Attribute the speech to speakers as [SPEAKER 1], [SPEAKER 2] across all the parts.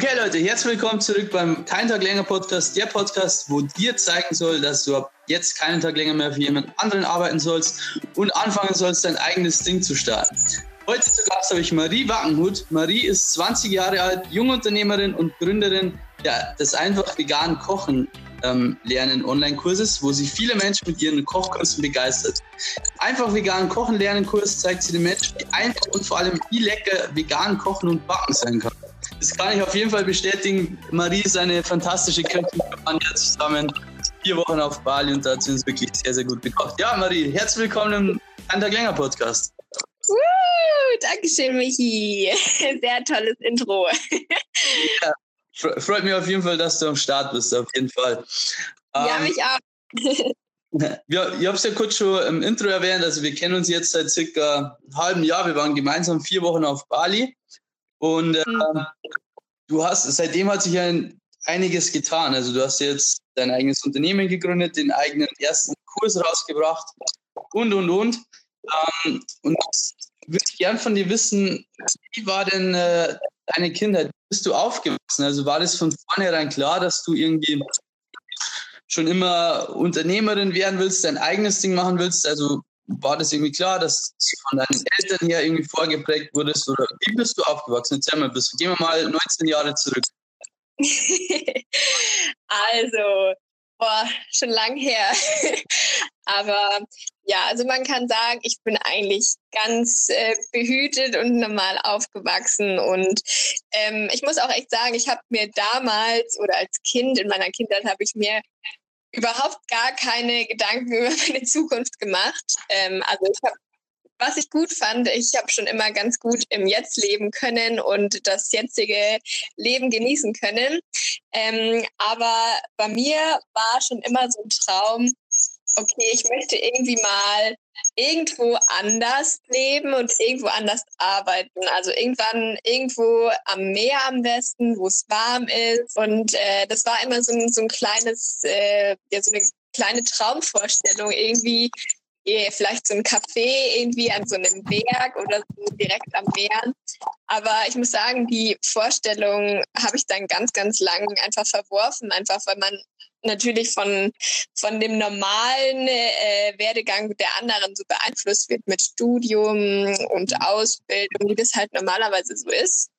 [SPEAKER 1] Okay, Leute, herzlich willkommen zurück beim Kein Tag länger Podcast, der Podcast, wo dir zeigen soll, dass du ab jetzt keinen Tag länger mehr für jemand anderen arbeiten sollst und anfangen sollst, dein eigenes Ding zu starten. Heute zu Gast habe ich Marie Wackenhut. Marie ist 20 Jahre alt, Jungunternehmerin und Gründerin des einfach veganen Kochen ähm, lernen Online-Kurses, wo sie viele Menschen mit ihren Kochkursen begeistert. Einfach vegan kochen lernen Kurs zeigt sie den Menschen, wie einfach und vor allem wie lecker vegan kochen und backen sein kann. Das kann ich auf jeden Fall bestätigen. Marie ist eine fantastische Köchin. Wir waren ja zusammen vier Wochen auf Bali und da hat sie uns wirklich sehr, sehr gut gekocht. Ja, Marie, herzlich willkommen im Ein Tag länger Podcast.
[SPEAKER 2] Uh, Dankeschön, Michi. Sehr tolles Intro.
[SPEAKER 1] Ja, freut mich auf jeden Fall, dass du am Start bist, auf jeden Fall.
[SPEAKER 2] Ja, ähm, mich auch.
[SPEAKER 1] Ja, ich habe es ja kurz schon im Intro erwähnt. Also, wir kennen uns jetzt seit circa einem halben Jahr. Wir waren gemeinsam vier Wochen auf Bali. Und äh, mhm. du hast, seitdem hat sich ja einiges getan. Also, du hast jetzt dein eigenes Unternehmen gegründet, den eigenen ersten Kurs rausgebracht und, und, und. Ähm, und würde ich gern von dir wissen, wie war denn äh, deine Kindheit? Bist du aufgewachsen? Also war das von vornherein klar, dass du irgendwie schon immer Unternehmerin werden willst, dein eigenes Ding machen willst? Also war das irgendwie klar, dass von deinen Eltern her irgendwie vorgeprägt wurdest? Oder wie bist du aufgewachsen? Erzähl mal, bist, gehen wir mal 19 Jahre zurück.
[SPEAKER 2] also, boah, schon lang her. Aber ja, also man kann sagen, ich bin eigentlich ganz äh, behütet und normal aufgewachsen. Und ähm, ich muss auch echt sagen, ich habe mir damals oder als Kind in meiner Kindheit habe ich mir überhaupt gar keine Gedanken über meine Zukunft gemacht. Ähm, also ich habe was ich gut fand, ich habe schon immer ganz gut im Jetzt leben können und das jetzige Leben genießen können. Ähm, aber bei mir war schon immer so ein Traum, okay, ich möchte irgendwie mal irgendwo anders leben und irgendwo anders arbeiten. Also irgendwann irgendwo am Meer am besten, wo es warm ist. Und äh, das war immer so ein, so ein kleines, äh, ja, so eine kleine Traumvorstellung, irgendwie vielleicht so ein Café irgendwie an so einem Berg oder so direkt am Meer. Aber ich muss sagen, die Vorstellung habe ich dann ganz, ganz lang einfach verworfen, einfach weil man natürlich von, von dem normalen äh, Werdegang der anderen so beeinflusst wird mit Studium und Ausbildung, wie das halt normalerweise so ist.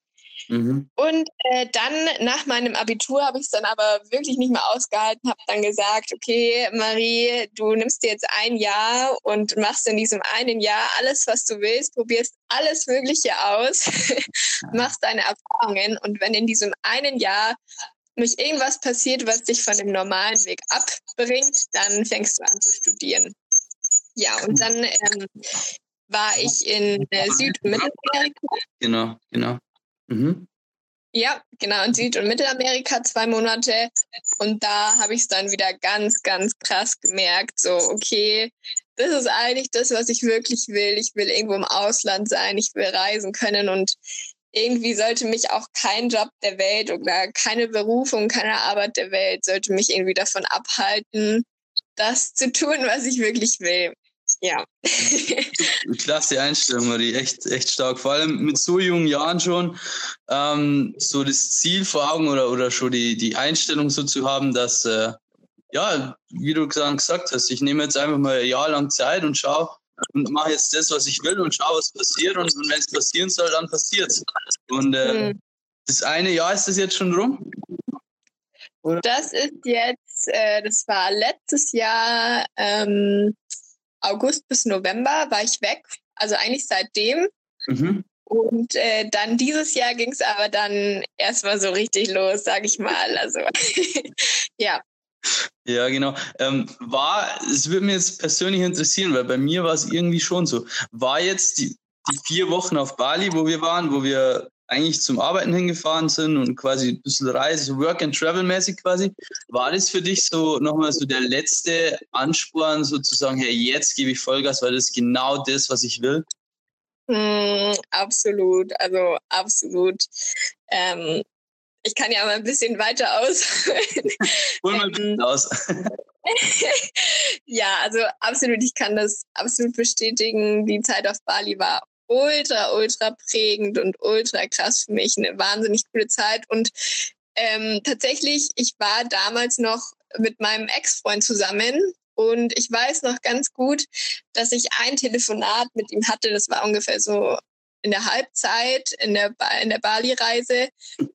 [SPEAKER 2] Mhm. Und äh, dann nach meinem Abitur habe ich es dann aber wirklich nicht mehr ausgehalten, habe dann gesagt, okay, Marie, du nimmst dir jetzt ein Jahr und machst in diesem einen Jahr alles, was du willst, probierst alles Mögliche aus, machst deine Erfahrungen und wenn in diesem einen Jahr nicht irgendwas passiert, was dich von dem normalen Weg abbringt, dann fängst du an zu studieren. Ja, und dann ähm, war ich in äh, Süd- und Mittelamerika.
[SPEAKER 1] Genau, genau. Mhm.
[SPEAKER 2] Ja, genau, in Süd- und Mittelamerika zwei Monate. Und da habe ich es dann wieder ganz, ganz krass gemerkt. So, okay, das ist eigentlich das, was ich wirklich will. Ich will irgendwo im Ausland sein, ich will reisen können und irgendwie sollte mich auch kein Job der Welt oder keine Berufung, keine Arbeit der Welt sollte mich irgendwie davon abhalten, das zu tun, was ich wirklich will. Ja.
[SPEAKER 1] Klasse Einstellung, Marie, echt, echt stark. Vor allem mit so jungen Jahren schon ähm, so das Ziel vor Augen oder, oder schon die, die Einstellung so zu haben, dass, äh, ja, wie du gesagt hast, ich nehme jetzt einfach mal ein Jahr lang Zeit und schaue, und mache jetzt das, was ich will und schaue, was passiert. Und, und wenn es passieren soll, dann passiert es. Und äh, mhm. das eine Jahr ist das jetzt schon rum?
[SPEAKER 2] Oder? Das ist jetzt, äh, das war letztes Jahr ähm, August bis November war ich weg. Also eigentlich seitdem. Mhm. Und äh, dann dieses Jahr ging es aber dann erstmal so richtig los, sage ich mal. Also ja.
[SPEAKER 1] Ja, genau. Ähm, war, es würde mich jetzt persönlich interessieren, weil bei mir war es irgendwie schon so. War jetzt die, die vier Wochen auf Bali, wo wir waren, wo wir eigentlich zum Arbeiten hingefahren sind und quasi ein bisschen Reise, so Work and Travel mäßig quasi. War das für dich so nochmal so der letzte Ansporn, sozusagen, hey, jetzt gebe ich Vollgas, weil das ist genau das, was ich will?
[SPEAKER 2] Mm, absolut, also absolut. Ähm, ich kann ja mal ein bisschen weiter aus.
[SPEAKER 1] Hol mal ein bisschen aus.
[SPEAKER 2] ja, also absolut, ich kann das absolut bestätigen. Die Zeit auf Bali war ultra, ultra prägend und ultra krass für mich. Eine wahnsinnig coole Zeit. Und ähm, tatsächlich, ich war damals noch mit meinem Ex-Freund zusammen und ich weiß noch ganz gut, dass ich ein Telefonat mit ihm hatte. Das war ungefähr so in der Halbzeit in der, ba in der Bali-Reise,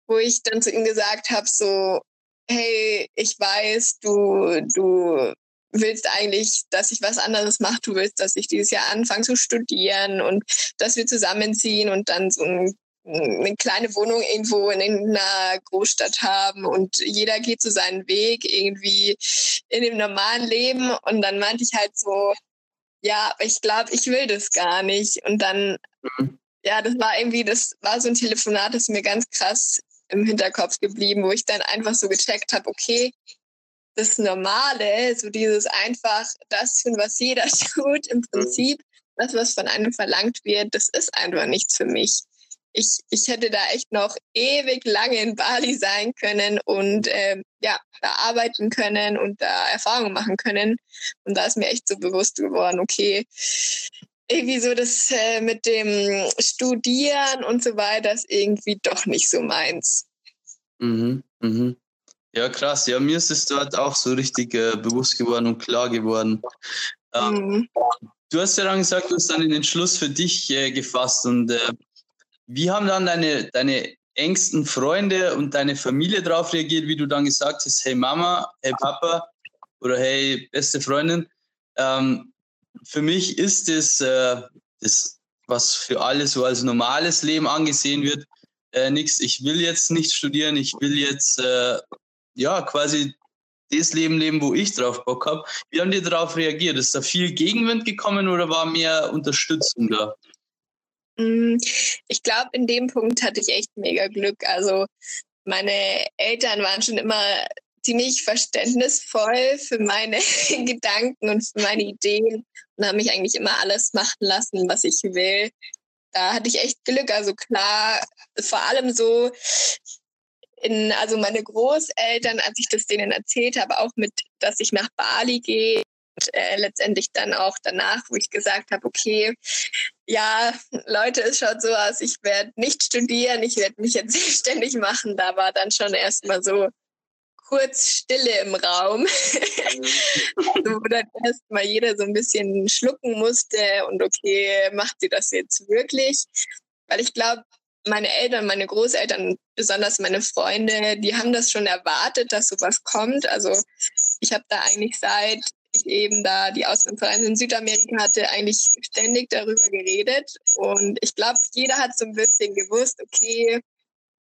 [SPEAKER 2] wo ich dann zu ihm gesagt habe, so, hey, ich weiß, du, du willst eigentlich, dass ich was anderes mache. Du willst, dass ich dieses Jahr anfange zu studieren und dass wir zusammenziehen und dann so ein, eine kleine Wohnung irgendwo in einer Großstadt haben und jeder geht so seinen Weg irgendwie in dem normalen Leben. Und dann meinte ich halt so, ja, aber ich glaube, ich will das gar nicht. Und dann, mhm. Ja, das war irgendwie, das war so ein Telefonat, das mir ganz krass im Hinterkopf geblieben, wo ich dann einfach so gecheckt habe, okay, das Normale, so dieses einfach das tun, was jeder tut, im mhm. Prinzip, das, was von einem verlangt wird, das ist einfach nichts für mich. Ich, ich hätte da echt noch ewig lange in Bali sein können und ähm, ja, da arbeiten können und da Erfahrungen machen können. Und da ist mir echt so bewusst geworden, okay, irgendwie so das äh, mit dem Studieren und so weiter ist irgendwie doch nicht so meins.
[SPEAKER 1] Mhm, mhm. Ja, krass. Ja, mir ist es dort auch so richtig äh, bewusst geworden und klar geworden. Ähm, mhm. Du hast ja dann gesagt, du hast dann den Entschluss für dich äh, gefasst. Und äh, wie haben dann deine, deine engsten Freunde und deine Familie darauf reagiert, wie du dann gesagt hast, hey Mama, hey Papa oder hey beste Freundin, ähm, für mich ist es das, äh, das, was für alle so als normales Leben angesehen wird, äh, nichts. Ich will jetzt nicht studieren, ich will jetzt äh, ja, quasi das Leben leben, wo ich drauf Bock habe. Wie haben die darauf reagiert? Ist da viel Gegenwind gekommen oder war mehr Unterstützung da?
[SPEAKER 2] Mm, ich glaube, in dem Punkt hatte ich echt mega Glück. Also meine Eltern waren schon immer ziemlich verständnisvoll für meine Gedanken und für meine Ideen und haben mich eigentlich immer alles machen lassen, was ich will. Da hatte ich echt Glück. Also klar, vor allem so in, also meine Großeltern, als ich das denen erzählt habe, auch mit, dass ich nach Bali gehe, und, äh, letztendlich dann auch danach, wo ich gesagt habe, okay, ja, Leute, es schaut so aus, ich werde nicht studieren, ich werde mich jetzt selbstständig machen. Da war dann schon erstmal so kurz Stille im Raum, wo dann erstmal jeder so ein bisschen schlucken musste und okay, macht sie das jetzt wirklich? Weil ich glaube, meine Eltern, meine Großeltern, besonders meine Freunde, die haben das schon erwartet, dass sowas kommt. Also ich habe da eigentlich seit ich eben da die Auslandsreise in Südamerika hatte, eigentlich ständig darüber geredet. Und ich glaube, jeder hat so ein bisschen gewusst, okay,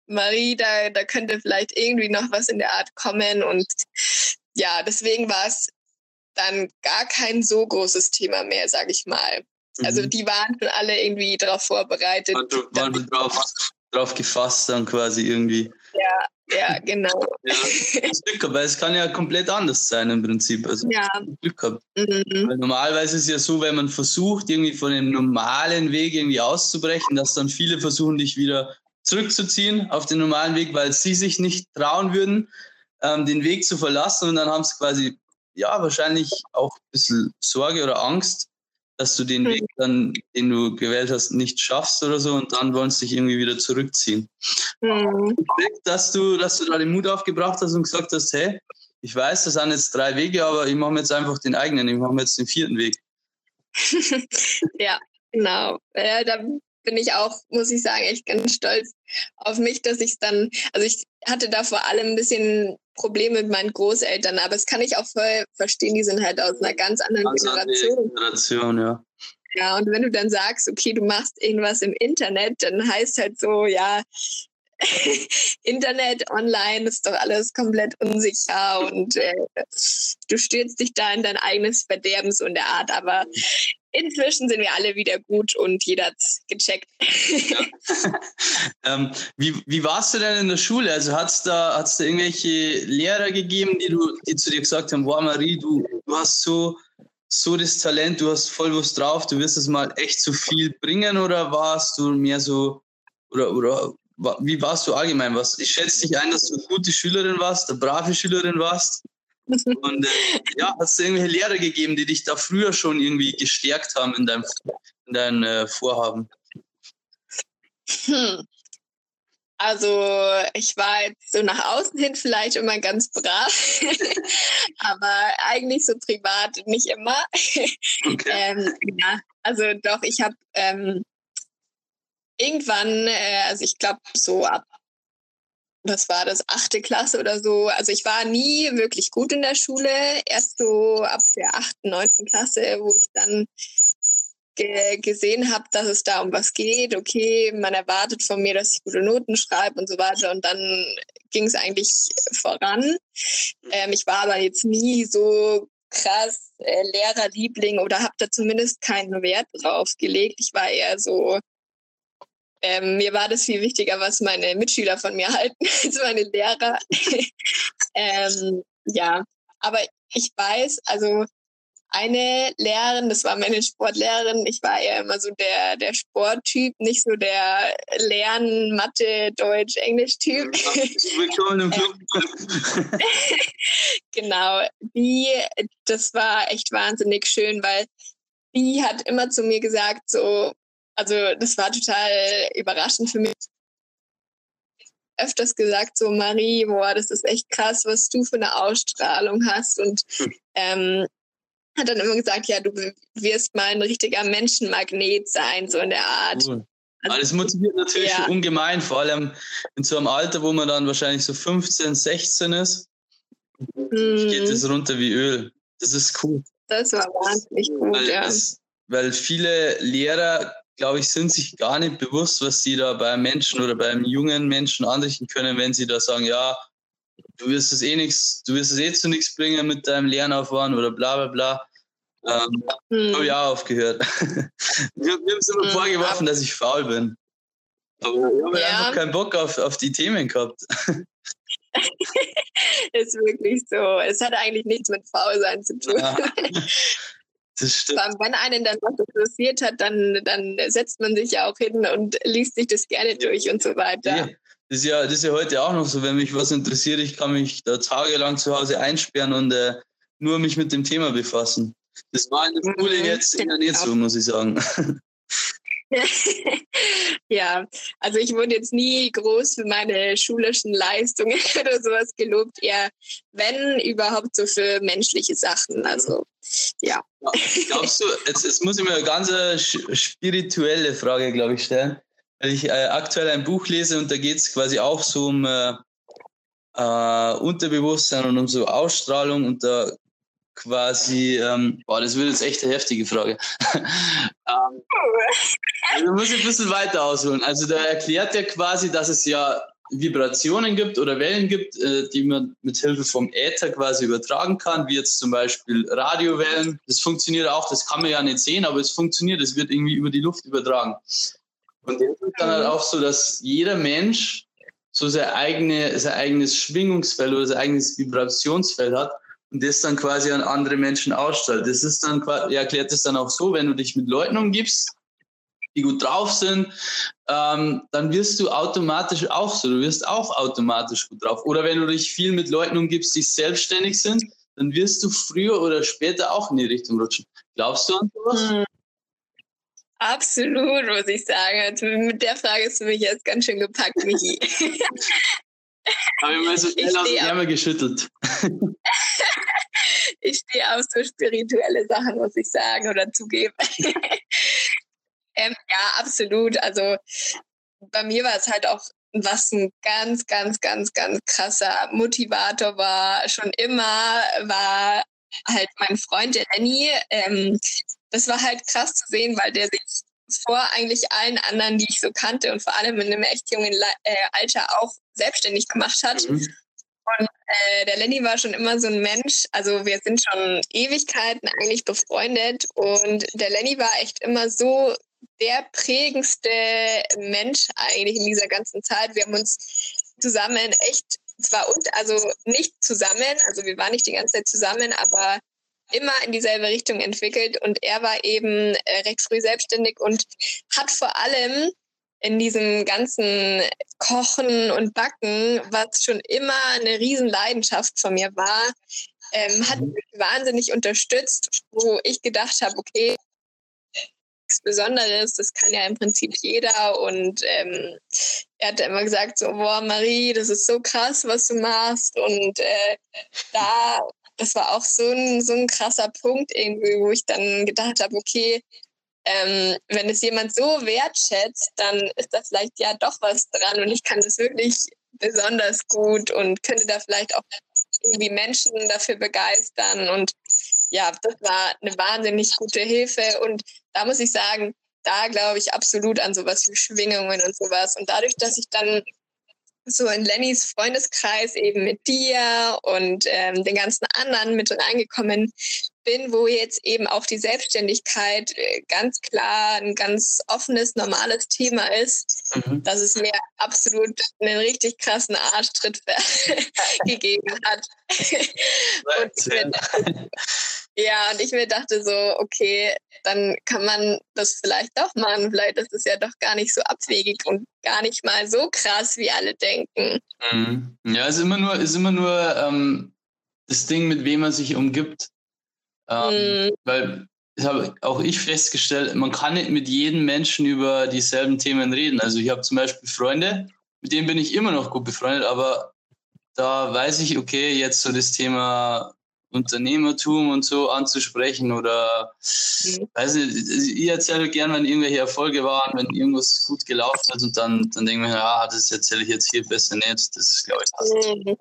[SPEAKER 2] Marie, da, da könnte vielleicht irgendwie noch was in der Art kommen. Und ja, deswegen war es dann gar kein so großes Thema mehr, sage ich mal. Also mhm. die waren schon alle irgendwie darauf vorbereitet.
[SPEAKER 1] Also waren die drauf, drauf gefasst dann quasi irgendwie.
[SPEAKER 2] Ja, ja, genau. ja,
[SPEAKER 1] Glück gehabt, weil es kann ja komplett anders sein im Prinzip. Also ja. Glück gehabt. Mhm. Normalerweise ist es ja so, wenn man versucht, irgendwie von dem normalen Weg irgendwie auszubrechen, dass dann viele versuchen, dich wieder zurückzuziehen auf den normalen Weg, weil sie sich nicht trauen würden, ähm, den Weg zu verlassen und dann haben sie quasi, ja, wahrscheinlich auch ein bisschen Sorge oder Angst, dass du den mhm. Weg dann, den du gewählt hast, nicht schaffst oder so und dann wollen sie dich irgendwie wieder zurückziehen. Mhm. Dass du, dass du da den Mut aufgebracht hast und gesagt hast, hey, ich weiß, das sind jetzt drei Wege, aber ich mache mir jetzt einfach den eigenen, ich mache mir jetzt den vierten Weg.
[SPEAKER 2] ja, genau. Ja, da bin ich auch, muss ich sagen, echt ganz stolz auf mich, dass ich es dann, also ich hatte da vor allem ein bisschen Probleme mit meinen Großeltern, aber das kann ich auch voll verstehen, die sind halt aus einer ganz anderen ganz Generation.
[SPEAKER 1] Generation, ja.
[SPEAKER 2] Ja, und wenn du dann sagst, okay, du machst irgendwas im Internet, dann heißt halt so, ja, Internet, online ist doch alles komplett unsicher und äh, du stürzt dich da in dein eigenes Verderben so in der Art. Aber inzwischen sind wir alle wieder gut und jeder hat gecheckt. Ja.
[SPEAKER 1] ähm, wie, wie warst du denn in der Schule? Also hat es da, hat's da irgendwelche Lehrer gegeben, die, du, die zu dir gesagt haben, wow Marie, du, du hast so, so das Talent, du hast voll was drauf, du wirst es mal echt so viel bringen oder warst du mehr so, oder, oder wie warst du allgemein? Was, ich schätze dich ein, dass du eine gute Schülerin warst, eine brave Schülerin warst. Und äh, ja, hast du irgendwelche Lehrer gegeben, die dich da früher schon irgendwie gestärkt haben in deinem, in deinem äh, Vorhaben?
[SPEAKER 2] Hm. Also ich war jetzt so nach außen hin vielleicht immer ganz brav, aber eigentlich so privat nicht immer. Okay. ähm, ja, also doch, ich habe ähm, irgendwann, äh, also ich glaube so ab, was war das, achte Klasse oder so. Also ich war nie wirklich gut in der Schule, erst so ab der achten, neunten Klasse, wo ich dann ge gesehen habe, dass es da um was geht. Okay, man erwartet von mir, dass ich gute Noten schreibe und so weiter. Und dann ging es eigentlich voran. Ähm, ich war aber jetzt nie so krass äh, Lehrerliebling oder habe da zumindest keinen Wert drauf gelegt. Ich war eher so, ähm, mir war das viel wichtiger, was meine Mitschüler von mir halten, als meine Lehrer. ähm, ja, aber ich weiß, also eine Lehrerin, das war meine Sportlehrerin. Ich war eher immer so der, der Sporttyp, nicht so der Lernen, Mathe, Deutsch, Englisch-Typ. Willkommen im Club. genau. Die, das war echt wahnsinnig schön, weil die hat immer zu mir gesagt, so, also das war total überraschend für mich öfters gesagt, so Marie, boah, das ist echt krass, was du für eine Ausstrahlung hast. Und hm. ähm, hat dann immer gesagt, ja, du wirst mal ein richtiger Menschenmagnet sein, so in der Art. Cool.
[SPEAKER 1] Also, das motiviert natürlich ja. ungemein, vor allem in so einem Alter, wo man dann wahrscheinlich so 15, 16 ist, mhm. geht es runter wie Öl. Das ist cool.
[SPEAKER 2] Das war wahnsinnig gut, weil, ja. Das,
[SPEAKER 1] weil viele Lehrer, glaube ich, sind sich gar nicht bewusst, was sie da bei Menschen oder beim jungen Menschen anrichten können, wenn sie da sagen, ja, du wirst es eh nichts, du wirst es eh zu nichts bringen mit deinem Lernaufwand oder bla bla bla. Ähm, hm. Habe ich auch aufgehört. wir, haben es immer hm. vorgeworfen, dass ich faul bin. Aber ich habe ja. einfach keinen Bock auf, auf die Themen gehabt.
[SPEAKER 2] ist wirklich so. Es hat eigentlich nichts mit Faulsein zu tun. Ja.
[SPEAKER 1] Das stimmt.
[SPEAKER 2] Wenn einen dann was interessiert hat, dann, dann setzt man sich ja auch hin und liest sich das gerne durch und so weiter. Ja.
[SPEAKER 1] Das ist, ja, das ist ja heute auch noch so, wenn mich was interessiert, ich kann mich da tagelang zu Hause einsperren und äh, nur mich mit dem Thema befassen. Das war in der Schule mhm. jetzt eher nicht so, muss ich sagen.
[SPEAKER 2] ja, also ich wurde jetzt nie groß für meine schulischen Leistungen oder sowas gelobt, eher wenn überhaupt so für menschliche Sachen. Also ja.
[SPEAKER 1] glaubst du, jetzt, jetzt muss ich mir eine ganz spirituelle Frage, glaube ich, stellen weil ich äh, aktuell ein Buch lese und da geht es quasi auch so um äh, äh, Unterbewusstsein und um so Ausstrahlung und da quasi, ähm, boah, das wird jetzt echt eine heftige Frage. ähm, also muss ich ein bisschen weiter ausholen. Also da erklärt er quasi, dass es ja Vibrationen gibt oder Wellen gibt, äh, die man mit Hilfe vom Äther quasi übertragen kann, wie jetzt zum Beispiel Radiowellen. Das funktioniert auch, das kann man ja nicht sehen, aber es funktioniert, es wird irgendwie über die Luft übertragen. Und das ist dann halt auch so, dass jeder Mensch so sein, eigene, sein eigenes Schwingungsfeld oder sein eigenes Vibrationsfeld hat und das dann quasi an andere Menschen ausstrahlt. Das ist dann, er erklärt es dann auch so, wenn du dich mit Leuten umgibst, die gut drauf sind, ähm, dann wirst du automatisch auch so, du wirst auch automatisch gut drauf. Oder wenn du dich viel mit Leuten umgibst, die selbstständig sind, dann wirst du früher oder später auch in die Richtung rutschen. Glaubst du an sowas? Hm.
[SPEAKER 2] Absolut, muss ich sagen. Also mit der Frage ist du mich jetzt ganz schön gepackt, Michi.
[SPEAKER 1] Habe ich mal so schnell ich aus dem Ärmel geschüttelt.
[SPEAKER 2] ich stehe auf so spirituelle Sachen, muss ich sagen, oder zugeben. ähm, ja, absolut. Also bei mir war es halt auch, was ein ganz, ganz, ganz, ganz krasser Motivator war, schon immer, war halt mein Freund, der Lenny. Ähm, das war halt krass zu sehen, weil der sich vor eigentlich allen anderen, die ich so kannte und vor allem in einem echt jungen äh, Alter auch selbstständig gemacht hat. Mhm. Und äh, der Lenny war schon immer so ein Mensch, also wir sind schon Ewigkeiten eigentlich befreundet und der Lenny war echt immer so der prägendste Mensch eigentlich in dieser ganzen Zeit. Wir haben uns zusammen echt zwar und also nicht zusammen, also wir waren nicht die ganze Zeit zusammen, aber immer in dieselbe Richtung entwickelt und er war eben äh, recht früh selbstständig und hat vor allem in diesem ganzen Kochen und Backen, was schon immer eine Riesenleidenschaft von mir war, ähm, hat mich wahnsinnig unterstützt, wo ich gedacht habe, okay, nichts Besonderes, das kann ja im Prinzip jeder. Und ähm, er hat immer gesagt, so, boah, Marie, das ist so krass, was du machst. Und äh, da, das war auch so ein, so ein krasser Punkt irgendwie, wo ich dann gedacht habe, okay, ähm, wenn es jemand so wertschätzt, dann ist da vielleicht ja doch was dran und ich kann das wirklich besonders gut und könnte da vielleicht auch irgendwie Menschen dafür begeistern. Und ja, das war eine wahnsinnig gute Hilfe. Und da muss ich sagen, da glaube ich absolut an sowas wie Schwingungen und sowas. Und dadurch, dass ich dann so in Lennys Freundeskreis eben mit dir und ähm, den ganzen anderen mit reingekommen bin, wo jetzt eben auch die Selbstständigkeit äh, ganz klar ein ganz offenes, normales Thema ist, mhm. dass es mir absolut einen richtig krassen Arschtritt gegeben hat. und mit, ja, und ich mir dachte so, okay, dann kann man das vielleicht doch machen. Vielleicht ist es ja doch gar nicht so abwegig und gar nicht mal so krass, wie alle denken.
[SPEAKER 1] Mhm. Ja, ist immer nur, ist immer nur ähm, das Ding, mit wem man sich umgibt. Ähm, mhm. Weil habe auch ich festgestellt, man kann nicht mit jedem Menschen über dieselben Themen reden. Also ich habe zum Beispiel Freunde, mit denen bin ich immer noch gut befreundet, aber da weiß ich, okay, jetzt so das Thema Unternehmertum und so anzusprechen oder mhm. weiß nicht, ich erzähle gerne, wenn irgendwelche Erfolge waren, wenn irgendwas gut gelaufen ist und dann, dann denke ich mir, ah, das erzähle ich jetzt hier besser nicht. Das glaube ich passt.
[SPEAKER 2] Mhm.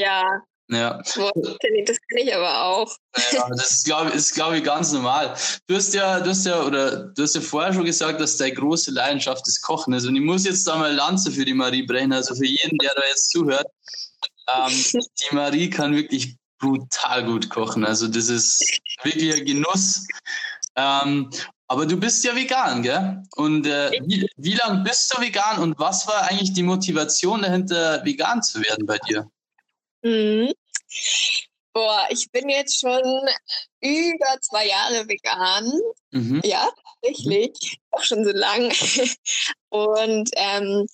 [SPEAKER 2] Ja,
[SPEAKER 1] ja.
[SPEAKER 2] Das kann ich aber auch.
[SPEAKER 1] Ja, das ist, glaube ist, glaub ich, ganz normal. Du hast ja, du hast ja, oder du hast ja vorher schon gesagt, dass deine große Leidenschaft das Kochen ist. Und ich muss jetzt da mal Lanze für die Marie brechen. Also für jeden, der da jetzt zuhört. Ähm, die Marie kann wirklich brutal gut kochen. Also das ist wirklich ein Genuss. Ähm, aber du bist ja vegan, gell? Und äh, wie, wie lange bist du vegan und was war eigentlich die Motivation dahinter, vegan zu werden bei dir?
[SPEAKER 2] Mhm. Boah, ich bin jetzt schon über zwei Jahre vegan. Mhm. Ja, tatsächlich. Mhm. Auch schon so lang. Und ähm,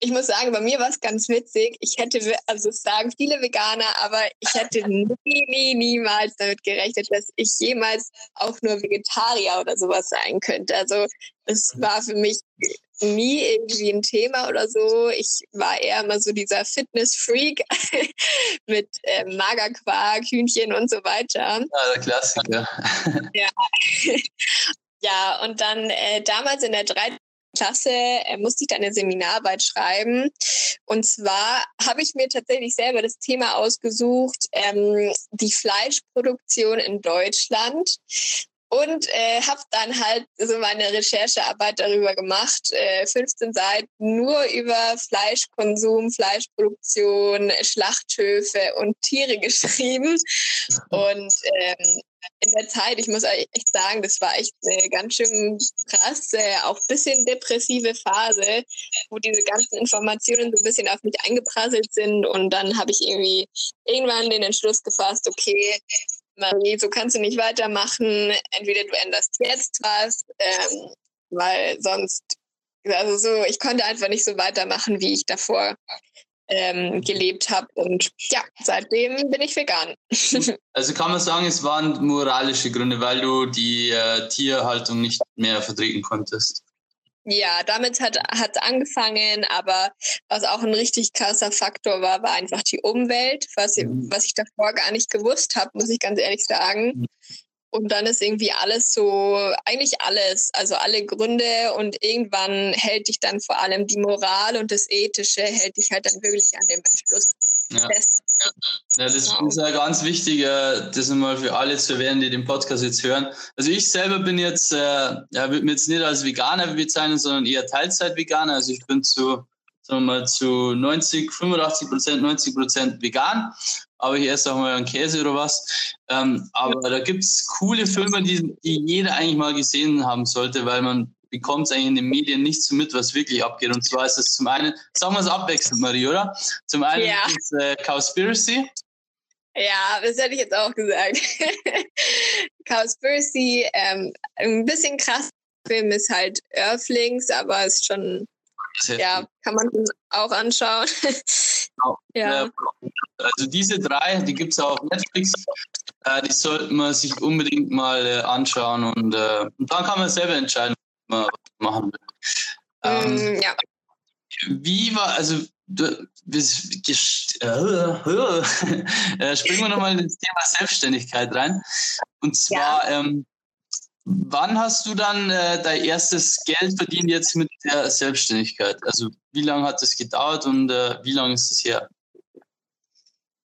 [SPEAKER 2] ich muss sagen, bei mir war es ganz witzig. Ich hätte, also sagen viele Veganer, aber ich hätte nie, nie, niemals damit gerechnet, dass ich jemals auch nur Vegetarier oder sowas sein könnte. Also es war für mich nie irgendwie ein Thema oder so. Ich war eher immer so dieser Fitness-Freak mit äh, Magerquark, Hühnchen und so weiter.
[SPEAKER 1] Ja, der Klassiker.
[SPEAKER 2] ja. ja, und dann äh, damals in der 3. Klasse äh, musste ich dann eine Seminararbeit schreiben. Und zwar habe ich mir tatsächlich selber das Thema ausgesucht, ähm, die Fleischproduktion in Deutschland und äh, habe dann halt so meine Recherchearbeit darüber gemacht, äh, 15 Seiten nur über Fleischkonsum, Fleischproduktion, Schlachthöfe und Tiere geschrieben. Und ähm, in der Zeit, ich muss echt sagen, das war echt eine ganz schön krasse, auch ein bisschen depressive Phase, wo diese ganzen Informationen so ein bisschen auf mich eingeprasselt sind. Und dann habe ich irgendwie irgendwann den Entschluss gefasst, okay, Marie, so kannst du nicht weitermachen. Entweder du änderst jetzt was, ähm, weil sonst, also so, ich konnte einfach nicht so weitermachen, wie ich davor ähm, gelebt habe. Und ja, seitdem bin ich vegan.
[SPEAKER 1] Also kann man sagen, es waren moralische Gründe, weil du die äh, Tierhaltung nicht mehr vertreten konntest.
[SPEAKER 2] Ja, damit hat hat angefangen, aber was auch ein richtig krasser Faktor war, war einfach die Umwelt, was, mhm. was ich davor gar nicht gewusst habe, muss ich ganz ehrlich sagen. Mhm. Und dann ist irgendwie alles so, eigentlich alles, also alle Gründe und irgendwann hält dich dann vor allem die Moral und das Ethische hält dich halt dann wirklich an dem Entschluss
[SPEAKER 1] ja. fest. Ja, das genau. ist ja ganz wichtig, das mal für alle zu erwähnen, die den Podcast jetzt hören. Also ich selber bin jetzt, äh, ja, würde mich jetzt nicht als Veganer bezeichnen, sondern eher Teilzeit-Veganer. Also ich bin zu, sagen wir mal, zu 90, 85 Prozent, 90 Prozent vegan. Aber ich esse auch mal einen Käse oder was. Ähm, aber da gibt es coole Filme, die, die jeder eigentlich mal gesehen haben sollte, weil man bekommt es eigentlich in den Medien nicht so mit, was wirklich abgeht. Und zwar ist es zum einen, sagen wir es abwechselnd, Marie, oder? Zum einen ja. ist äh, Cowspiracy.
[SPEAKER 2] Ja, das hätte ich jetzt auch gesagt. Cowspiracy, ähm, ein bisschen krass. Film ist halt Earthlings, aber ist schon, ja, kann man auch anschauen.
[SPEAKER 1] Genau. ja. Also diese drei, die gibt es auch auf Netflix. Äh, die sollte man sich unbedingt mal äh, anschauen und, äh, und, dann kann man selber entscheiden, man machen will. Ähm, mm, ja. Wie war, also du, äh, äh, springen wir nochmal ins Thema Selbstständigkeit rein. Und zwar, ja. ähm, wann hast du dann äh, dein erstes Geld verdient jetzt mit der Selbstständigkeit? Also wie lange hat das gedauert und äh, wie lange ist es her?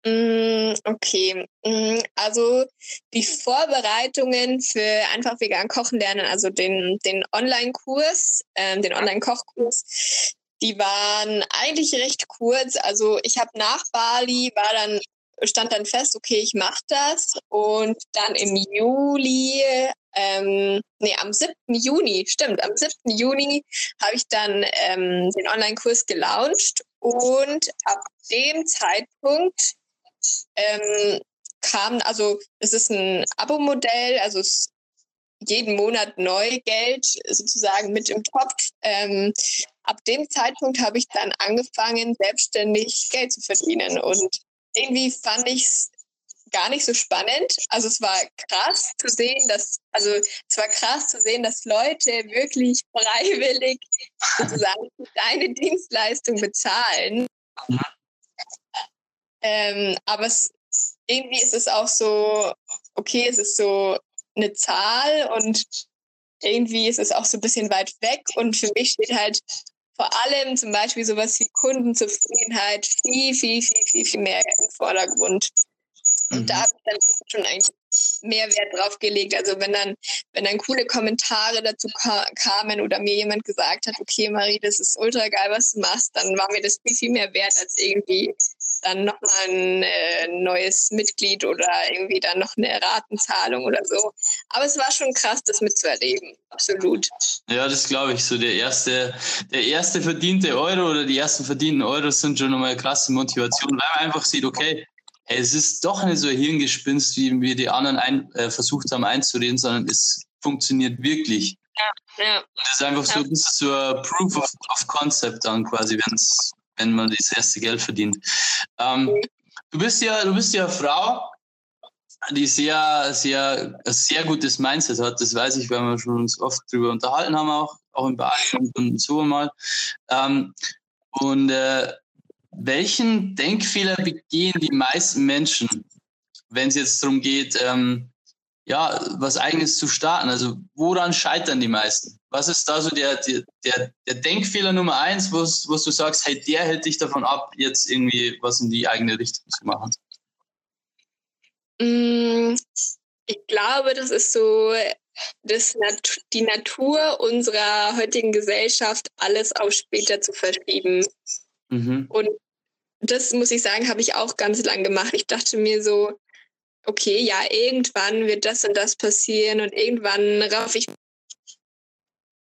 [SPEAKER 2] Mm, okay, mm, also die Vorbereitungen für einfach vegan kochen lernen, also den, den Online-Kurs, ähm, den Online-Kochkurs, die waren eigentlich recht kurz. Also ich habe nach Bali, war dann, stand dann fest, okay, ich mache das. Und dann im Juli, ähm, nee, am 7. Juni, stimmt, am 7. Juni habe ich dann ähm, den Online-Kurs gelauncht. Und ab dem Zeitpunkt ähm, kam, also es ist ein Abo-Modell, also es jeden Monat neu Geld sozusagen mit im Topf. Ähm, ab dem Zeitpunkt habe ich dann angefangen, selbstständig Geld zu verdienen. Und irgendwie fand ich es gar nicht so spannend. Also es war krass zu sehen, dass, also es war krass zu sehen, dass Leute wirklich freiwillig sozusagen deine Dienstleistung bezahlen. Ähm, aber es, irgendwie ist es auch so, okay, es ist so eine Zahl und irgendwie ist es auch so ein bisschen weit weg und für mich steht halt vor allem zum Beispiel sowas wie Kundenzufriedenheit viel, viel, viel, viel, viel mehr im Vordergrund. Und mhm. da habe ich dann schon eigentlich mehr Wert drauf gelegt. Also wenn dann, wenn dann coole Kommentare dazu kamen oder mir jemand gesagt hat, okay, Marie, das ist ultra geil, was du machst, dann war mir das viel, viel mehr wert als irgendwie dann nochmal ein äh, neues Mitglied oder irgendwie dann noch eine Ratenzahlung oder so. Aber es war schon krass, das mitzuerleben. Absolut.
[SPEAKER 1] Ja, das glaube ich. So der erste, der erste verdiente Euro oder die ersten verdienten Euros sind schon nochmal krasse Motivation, weil man einfach sieht, okay, es ist doch nicht so ein Hirngespinst, wie wir die anderen ein, äh, versucht haben einzureden, sondern es funktioniert wirklich. Ja, ja. Das ist einfach so, das ist so ein Proof of, of Concept dann quasi, wenn es wenn man das erste Geld verdient. Ähm, du bist ja, du bist ja Frau, die sehr, sehr, sehr gutes Mindset hat. Das weiß ich, weil wir schon uns oft darüber unterhalten haben, auch, auch im Bad und, und so mal. Ähm, und äh, welchen Denkfehler begehen die meisten Menschen, wenn es jetzt darum geht, ähm, ja, was eigenes zu starten? Also woran scheitern die meisten? Was ist da so der, der, der Denkfehler Nummer eins, was du sagst, hey, der hält dich davon ab, jetzt irgendwie was in die eigene Richtung zu machen?
[SPEAKER 2] Mm, ich glaube, das ist so das Nat die Natur unserer heutigen Gesellschaft, alles auf später zu verschieben. Mhm. Und das muss ich sagen, habe ich auch ganz lang gemacht. Ich dachte mir so, okay, ja, irgendwann wird das und das passieren und irgendwann rauf ich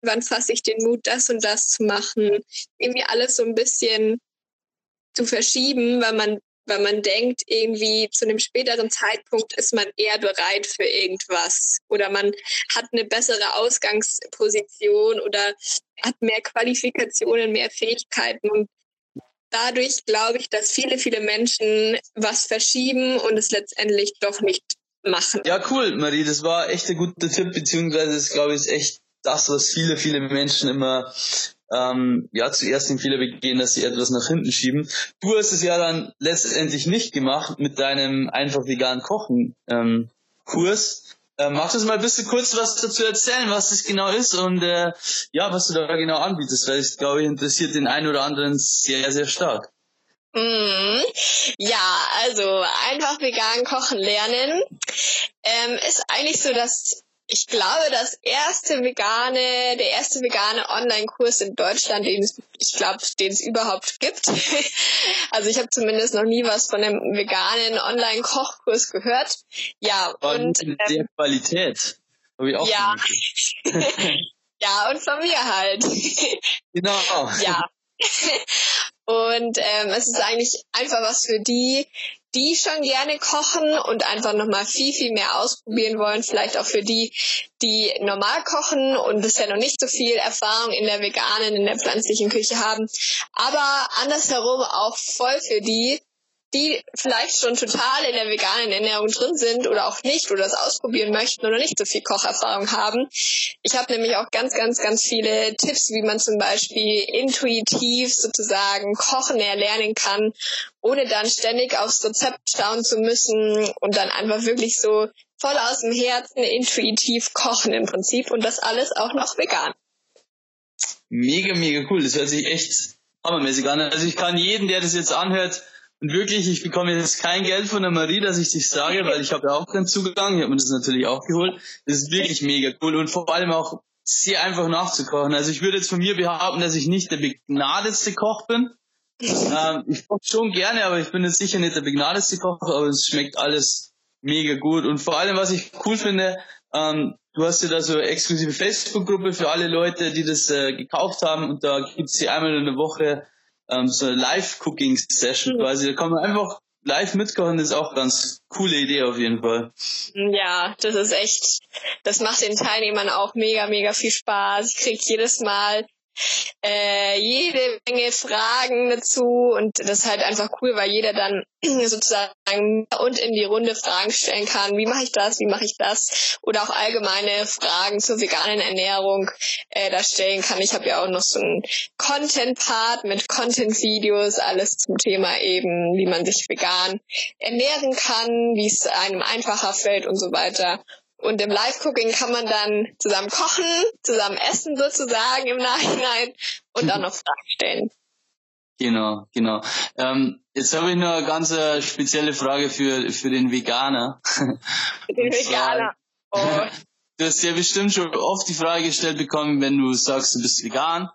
[SPEAKER 2] wann fasse ich den Mut, das und das zu machen, irgendwie alles so ein bisschen zu verschieben, weil man, weil man denkt, irgendwie zu einem späteren Zeitpunkt ist man eher bereit für irgendwas. Oder man hat eine bessere Ausgangsposition oder hat mehr Qualifikationen, mehr Fähigkeiten. Und dadurch glaube ich, dass viele, viele Menschen was verschieben und es letztendlich doch nicht machen.
[SPEAKER 1] Ja, cool, Marie, das war echt ein guter Tipp, beziehungsweise das glaube ich ist echt das, was viele, viele Menschen immer ähm, ja zuerst den Fehler begehen, dass sie etwas nach hinten schieben. Du hast es ja dann letztendlich nicht gemacht mit deinem einfach vegan Kochen ähm, Kurs. Ähm, magst du mal ein bisschen kurz was dazu erzählen, was das genau ist und äh, ja, was du da genau anbietest, weil ich glaube, interessiert den einen oder anderen sehr, sehr stark.
[SPEAKER 2] Mm, ja, also einfach vegan kochen lernen ähm, ist eigentlich so das ich glaube, das erste vegane, der erste vegane Online-Kurs in Deutschland, den es, ich glaube, den es überhaupt gibt. also ich habe zumindest noch nie was von einem veganen Online-Kochkurs gehört. Ja,
[SPEAKER 1] und, und der ähm, Qualität. Habe ich auch
[SPEAKER 2] ja. ja, und von mir halt.
[SPEAKER 1] genau.
[SPEAKER 2] Ja. Und ähm, es ist eigentlich einfach was für die, die schon gerne kochen und einfach nochmal viel, viel mehr ausprobieren wollen. Vielleicht auch für die, die normal kochen und bisher noch nicht so viel Erfahrung in der veganen, in der pflanzlichen Küche haben. Aber andersherum auch voll für die, die vielleicht schon total in der veganen Ernährung drin sind oder auch nicht oder das ausprobieren möchten oder nicht so viel Kocherfahrung haben. Ich habe nämlich auch ganz, ganz, ganz viele Tipps, wie man zum Beispiel intuitiv sozusagen Kochen erlernen kann, ohne dann ständig aufs Rezept schauen zu müssen und dann einfach wirklich so voll aus dem Herzen intuitiv kochen im Prinzip und das alles auch noch vegan.
[SPEAKER 1] Mega, mega cool. Das hört sich echt hammermäßig an. Also ich kann jeden, der das jetzt anhört, und wirklich, ich bekomme jetzt kein Geld von der Marie, dass ich dich sage, weil ich habe ja auch keinen Zugang. Ich habe mir das natürlich auch geholt. Das ist wirklich mega cool und vor allem auch sehr einfach nachzukochen. Also ich würde jetzt von mir behaupten, dass ich nicht der begnadetste Koch bin. ähm, ich koche schon gerne, aber ich bin jetzt sicher nicht der begnadetste Koch, aber es schmeckt alles mega gut. Und vor allem, was ich cool finde, ähm, du hast ja da so eine exklusive Facebook-Gruppe für alle Leute, die das äh, gekauft haben und da gibt's sie einmal in der Woche ähm, so eine Live-Cooking-Session mhm. quasi. Da kann man einfach live mitkochen, das ist auch ganz coole Idee auf jeden Fall.
[SPEAKER 2] Ja, das ist echt, das macht den Teilnehmern auch mega, mega viel Spaß. Ich krieg jedes Mal äh, jede Menge Fragen dazu und das ist halt einfach cool, weil jeder dann sozusagen und in die Runde Fragen stellen kann, wie mache ich das, wie mache ich das oder auch allgemeine Fragen zur veganen Ernährung äh, da stellen kann. Ich habe ja auch noch so einen Content-Part mit Content-Videos, alles zum Thema eben, wie man sich vegan ernähren kann, wie es einem einfacher fällt und so weiter. Und im Live-Cooking kann man dann zusammen kochen, zusammen essen sozusagen im Nachhinein und dann noch Fragen stellen.
[SPEAKER 1] Genau, genau. Ähm, jetzt habe ich noch eine ganz äh, spezielle Frage für, für den Veganer.
[SPEAKER 2] Für den Veganer. Oh.
[SPEAKER 1] Du hast ja bestimmt schon oft die Frage gestellt bekommen, wenn du sagst, du bist vegan.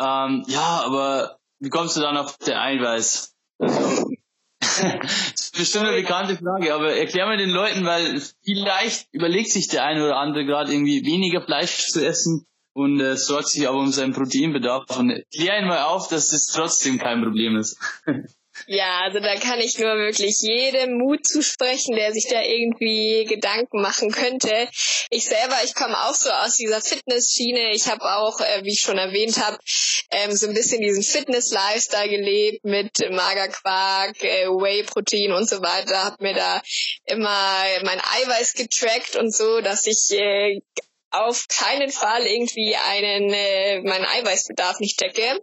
[SPEAKER 1] Ähm, ja, aber wie kommst du dann auf der Eiweiß? Also, das ist bestimmt eine bekannte Frage, aber erklär mal den Leuten, weil vielleicht überlegt sich der eine oder andere gerade irgendwie weniger Fleisch zu essen und äh, sorgt sich aber um seinen Proteinbedarf und klär ihn mal auf, dass das trotzdem kein Problem ist.
[SPEAKER 2] Ja, also da kann ich nur wirklich jedem Mut zusprechen, der sich da irgendwie Gedanken machen könnte. Ich selber, ich komme auch so aus dieser Fitnessschiene. Ich habe auch, äh, wie ich schon erwähnt habe, ähm, so ein bisschen diesen Fitness-Lifestyle gelebt mit Magerquark, äh, Whey-Protein und so weiter. Habe mir da immer mein Eiweiß getrackt und so, dass ich äh, auf keinen Fall irgendwie einen äh, meinen Eiweißbedarf nicht decke.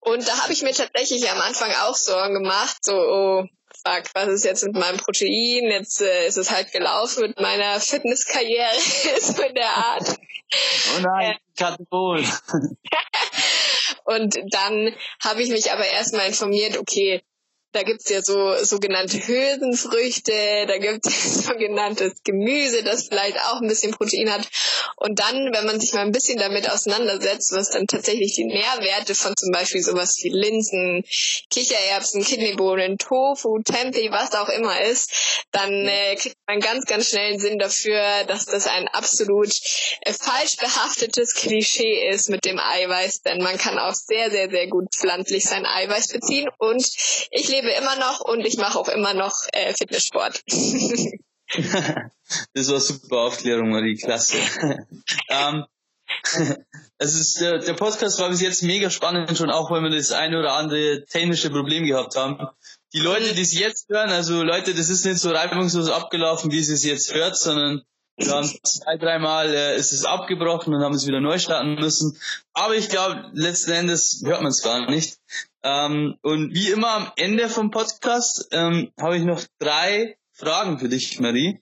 [SPEAKER 2] Und da habe ich mir tatsächlich am Anfang auch Sorgen gemacht, so oh, fuck, was ist jetzt mit meinem Protein? Jetzt äh, ist es halt gelaufen mit meiner Fitnesskarriere, so in der Art.
[SPEAKER 1] Oh nein, Kategorien.
[SPEAKER 2] Und dann habe ich mich aber erstmal informiert, okay, da gibt's ja so sogenannte Hülsenfrüchte, da gibt's sogenanntes Gemüse, das vielleicht auch ein bisschen Protein hat. Und dann, wenn man sich mal ein bisschen damit auseinandersetzt, was dann tatsächlich die Nährwerte von zum Beispiel sowas wie Linsen, Kichererbsen, Kidneybohnen, Tofu, Tempeh, was auch immer ist, dann äh, kriegt man ganz, ganz schnell einen Sinn dafür, dass das ein absolut äh, falsch behaftetes Klischee ist mit dem Eiweiß, denn man kann auch sehr, sehr, sehr gut pflanzlich sein Eiweiß beziehen. Und ich lebe lebe immer noch und ich mache auch immer noch äh, Fitnesssport.
[SPEAKER 1] das war super Aufklärung, Marie, klasse. ähm, es ist, der, der Podcast war bis jetzt mega spannend schon, auch weil wir das eine oder andere technische Problem gehabt haben. Die Leute, die es jetzt hören, also Leute, das ist nicht so reibungslos abgelaufen, wie es es jetzt hört, sondern wir haben zwei, dreimal äh, ist es abgebrochen und haben es wieder neu starten müssen. Aber ich glaube, letzten Endes hört man es gar nicht. Ähm, und wie immer am Ende vom Podcast ähm, habe ich noch drei Fragen für dich, Marie.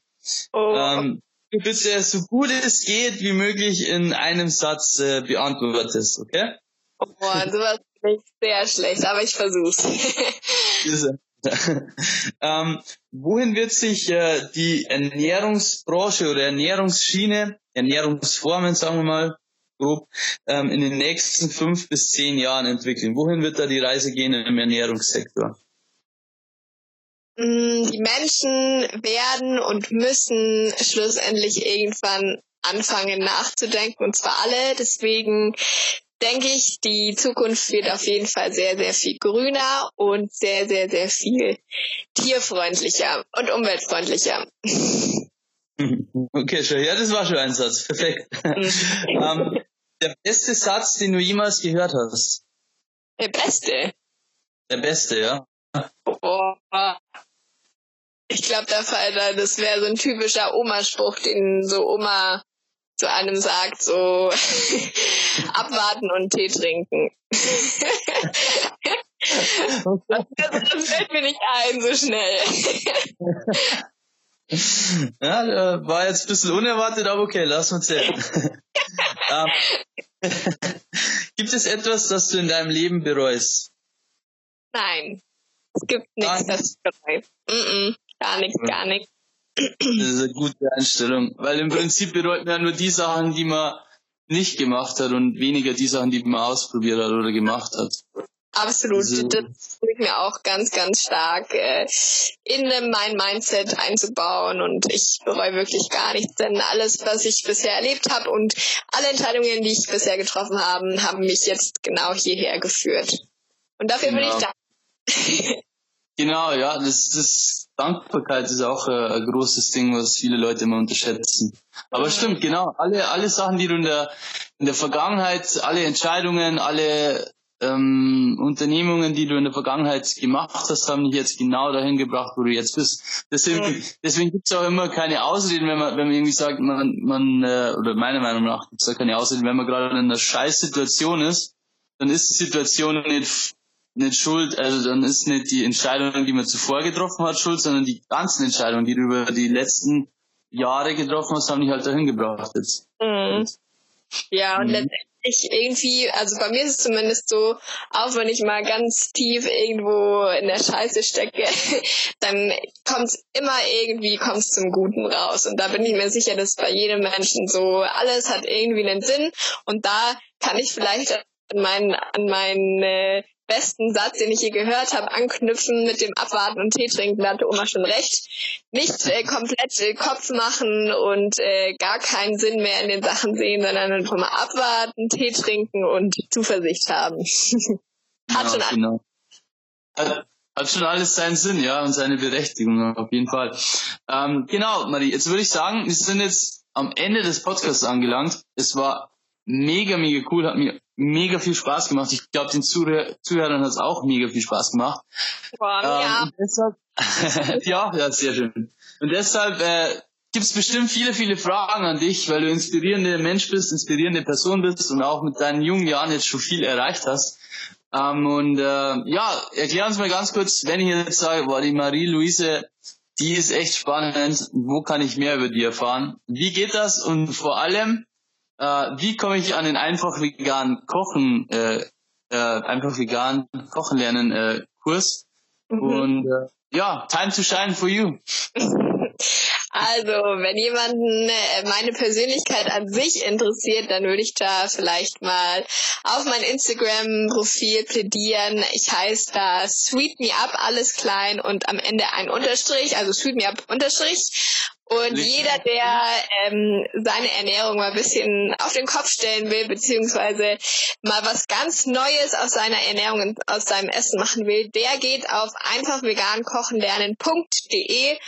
[SPEAKER 1] Oh. Ähm, du bitte so gut es geht wie möglich in einem Satz äh, beantwortest, okay?
[SPEAKER 2] Oh, sowas ist sehr schlecht, aber ich versuch's.
[SPEAKER 1] ähm, wohin wird sich äh, die Ernährungsbranche oder Ernährungsschiene, Ernährungsformen, sagen wir mal, grob, ähm, in den nächsten fünf bis zehn Jahren entwickeln? Wohin wird da die Reise gehen im Ernährungssektor?
[SPEAKER 2] Mm, die Menschen werden und müssen schlussendlich irgendwann anfangen nachzudenken, und zwar alle. Deswegen denke ich, die Zukunft wird auf jeden Fall sehr, sehr viel grüner und sehr, sehr, sehr viel tierfreundlicher und umweltfreundlicher.
[SPEAKER 1] Okay, schön. Ja, das war schon ein Satz. Perfekt. Mhm. ähm, der beste Satz, den du jemals gehört hast?
[SPEAKER 2] Der beste?
[SPEAKER 1] Der beste, ja.
[SPEAKER 2] Boah. Ich glaube, das wäre so ein typischer Oma-Spruch, den so Oma zu einem sagt, so abwarten und Tee trinken. das, das fällt mir nicht ein so schnell.
[SPEAKER 1] ja, war jetzt ein bisschen unerwartet, aber okay, lass uns sehen. Ähm, gibt es etwas, das du in deinem Leben bereust?
[SPEAKER 2] Nein. Es gibt nichts, das ich bereue. Mm -mm, gar nichts, gar nichts.
[SPEAKER 1] Das ist eine gute Einstellung, weil im Prinzip bereut man ja nur die Sachen, die man nicht gemacht hat und weniger die Sachen, die man ausprobiert hat oder gemacht hat.
[SPEAKER 2] Absolut, so. das hilft mir auch ganz, ganz stark äh, in mein Mindset einzubauen und ich bereue wirklich gar nichts, denn alles, was ich bisher erlebt habe und alle Entscheidungen, die ich bisher getroffen habe, haben mich jetzt genau hierher geführt. Und dafür genau. bin ich da.
[SPEAKER 1] genau, ja, das, das Dankbarkeit ist auch äh, ein großes Ding, was viele Leute immer unterschätzen. Aber mhm. stimmt, genau, alle, alle Sachen, die du in der, in der Vergangenheit, alle Entscheidungen, alle ähm, Unternehmungen, die du in der Vergangenheit gemacht hast, haben dich jetzt genau dahin gebracht, wo du jetzt bist. Deswegen, deswegen gibt es auch immer keine Ausreden, wenn man, wenn man irgendwie sagt, man, man äh, oder meiner Meinung nach gibt es da keine Ausreden, wenn man gerade in einer Scheißsituation ist, dann ist die Situation nicht nicht schuld, also dann ist nicht die Entscheidung, die man zuvor getroffen hat, schuld, sondern die ganzen Entscheidungen, die du über die letzten Jahre getroffen hast, haben dich halt dahin gebracht jetzt.
[SPEAKER 2] Mhm. Ja, und mhm. letztendlich irgendwie, also bei mir ist es zumindest so, auch wenn ich mal ganz tief irgendwo in der Scheiße stecke, dann kommt immer irgendwie kommt's zum Guten raus. Und da bin ich mir sicher, dass bei jedem Menschen so, alles hat irgendwie einen Sinn und da kann ich vielleicht an meinen, an meinen äh, besten Satz, den ich je gehört habe, anknüpfen mit dem Abwarten und Tee trinken, da hatte Oma schon recht. Nicht äh, komplett äh, Kopf machen und äh, gar keinen Sinn mehr in den Sachen sehen, sondern einfach mal abwarten, Tee trinken und Zuversicht haben.
[SPEAKER 1] hat ja, schon genau. Hat, hat, schon alles seinen Sinn, ja, und seine Berechtigung auf jeden Fall. Ähm, genau, Marie, jetzt würde ich sagen, wir sind jetzt am Ende des Podcasts angelangt. Es war mega, mega cool, hat mir mega viel Spaß gemacht. Ich glaube, den Zuhör Zuhörern hat es auch mega viel Spaß gemacht.
[SPEAKER 2] Boah, ähm, ja.
[SPEAKER 1] Deshalb, ja, ja, sehr schön. Und deshalb äh, gibt es bestimmt viele, viele Fragen an dich, weil du inspirierende Mensch bist, inspirierende Person bist und auch mit deinen jungen Jahren jetzt schon viel erreicht hast. Ähm, und äh, ja, erklär uns mal ganz kurz, wenn ich jetzt sage, boah, die Marie-Louise, die ist echt spannend, wo kann ich mehr über die erfahren? Wie geht das? Und vor allem, äh, wie komme ich an den einfach vegan Kochen, äh, äh, einfach vegan Kochen lernen äh, Kurs. Mhm. Und äh, ja, time to shine for you.
[SPEAKER 2] Also, wenn jemanden äh, meine Persönlichkeit an sich interessiert, dann würde ich da vielleicht mal auf mein Instagram-Profil plädieren. Ich heiße da Sweet Me Up, alles klein und am Ende ein Unterstrich, also Sweet Me Up Unterstrich. Und jeder, der ähm, seine Ernährung mal ein bisschen auf den Kopf stellen will, beziehungsweise mal was ganz Neues aus seiner Ernährung und aus seinem Essen machen will, der geht auf einfachvegankochenlernen.de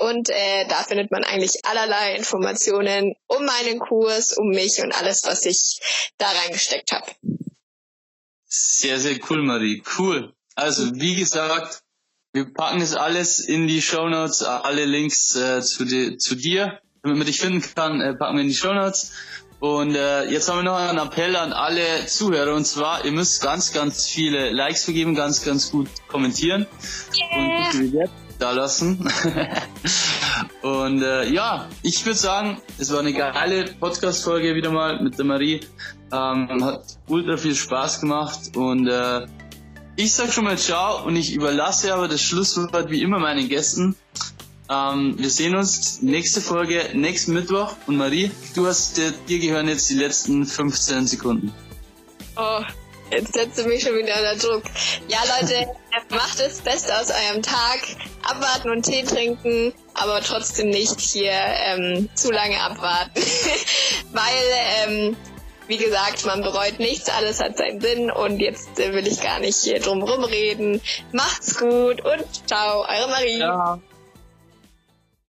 [SPEAKER 2] und äh, da findet man eigentlich allerlei Informationen um meinen Kurs, um mich und alles, was ich da reingesteckt habe.
[SPEAKER 1] Sehr, sehr cool, Marie. Cool. Also, wie gesagt, wir packen das alles in die Show Notes, alle Links äh, zu, di zu dir, damit man dich finden kann, äh, packen wir in die Show Notes. Und äh, jetzt haben wir noch einen Appell an alle Zuhörer und zwar, ihr müsst ganz, ganz viele Likes vergeben, ganz, ganz gut kommentieren yeah. und gute Bewertungen da lassen. und äh, ja, ich würde sagen, es war eine geile Podcast-Folge wieder mal mit der Marie. Ähm, hat ultra viel Spaß gemacht und äh, ich sag schon mal ciao und ich überlasse aber das Schlusswort wie immer meinen Gästen. Ähm, wir sehen uns nächste Folge, nächsten Mittwoch. Und Marie, du hast dir, dir gehören jetzt die letzten 15 Sekunden.
[SPEAKER 2] Oh, jetzt setzt du mich schon wieder unter Druck. Ja, Leute, macht das Beste aus eurem Tag. Abwarten und Tee trinken, aber trotzdem nicht hier ähm, zu lange abwarten. Weil ähm, wie gesagt, man bereut nichts, alles hat seinen Sinn und jetzt will ich gar nicht hier drum rumreden. Macht's gut und ciao, eure Marie. Ja.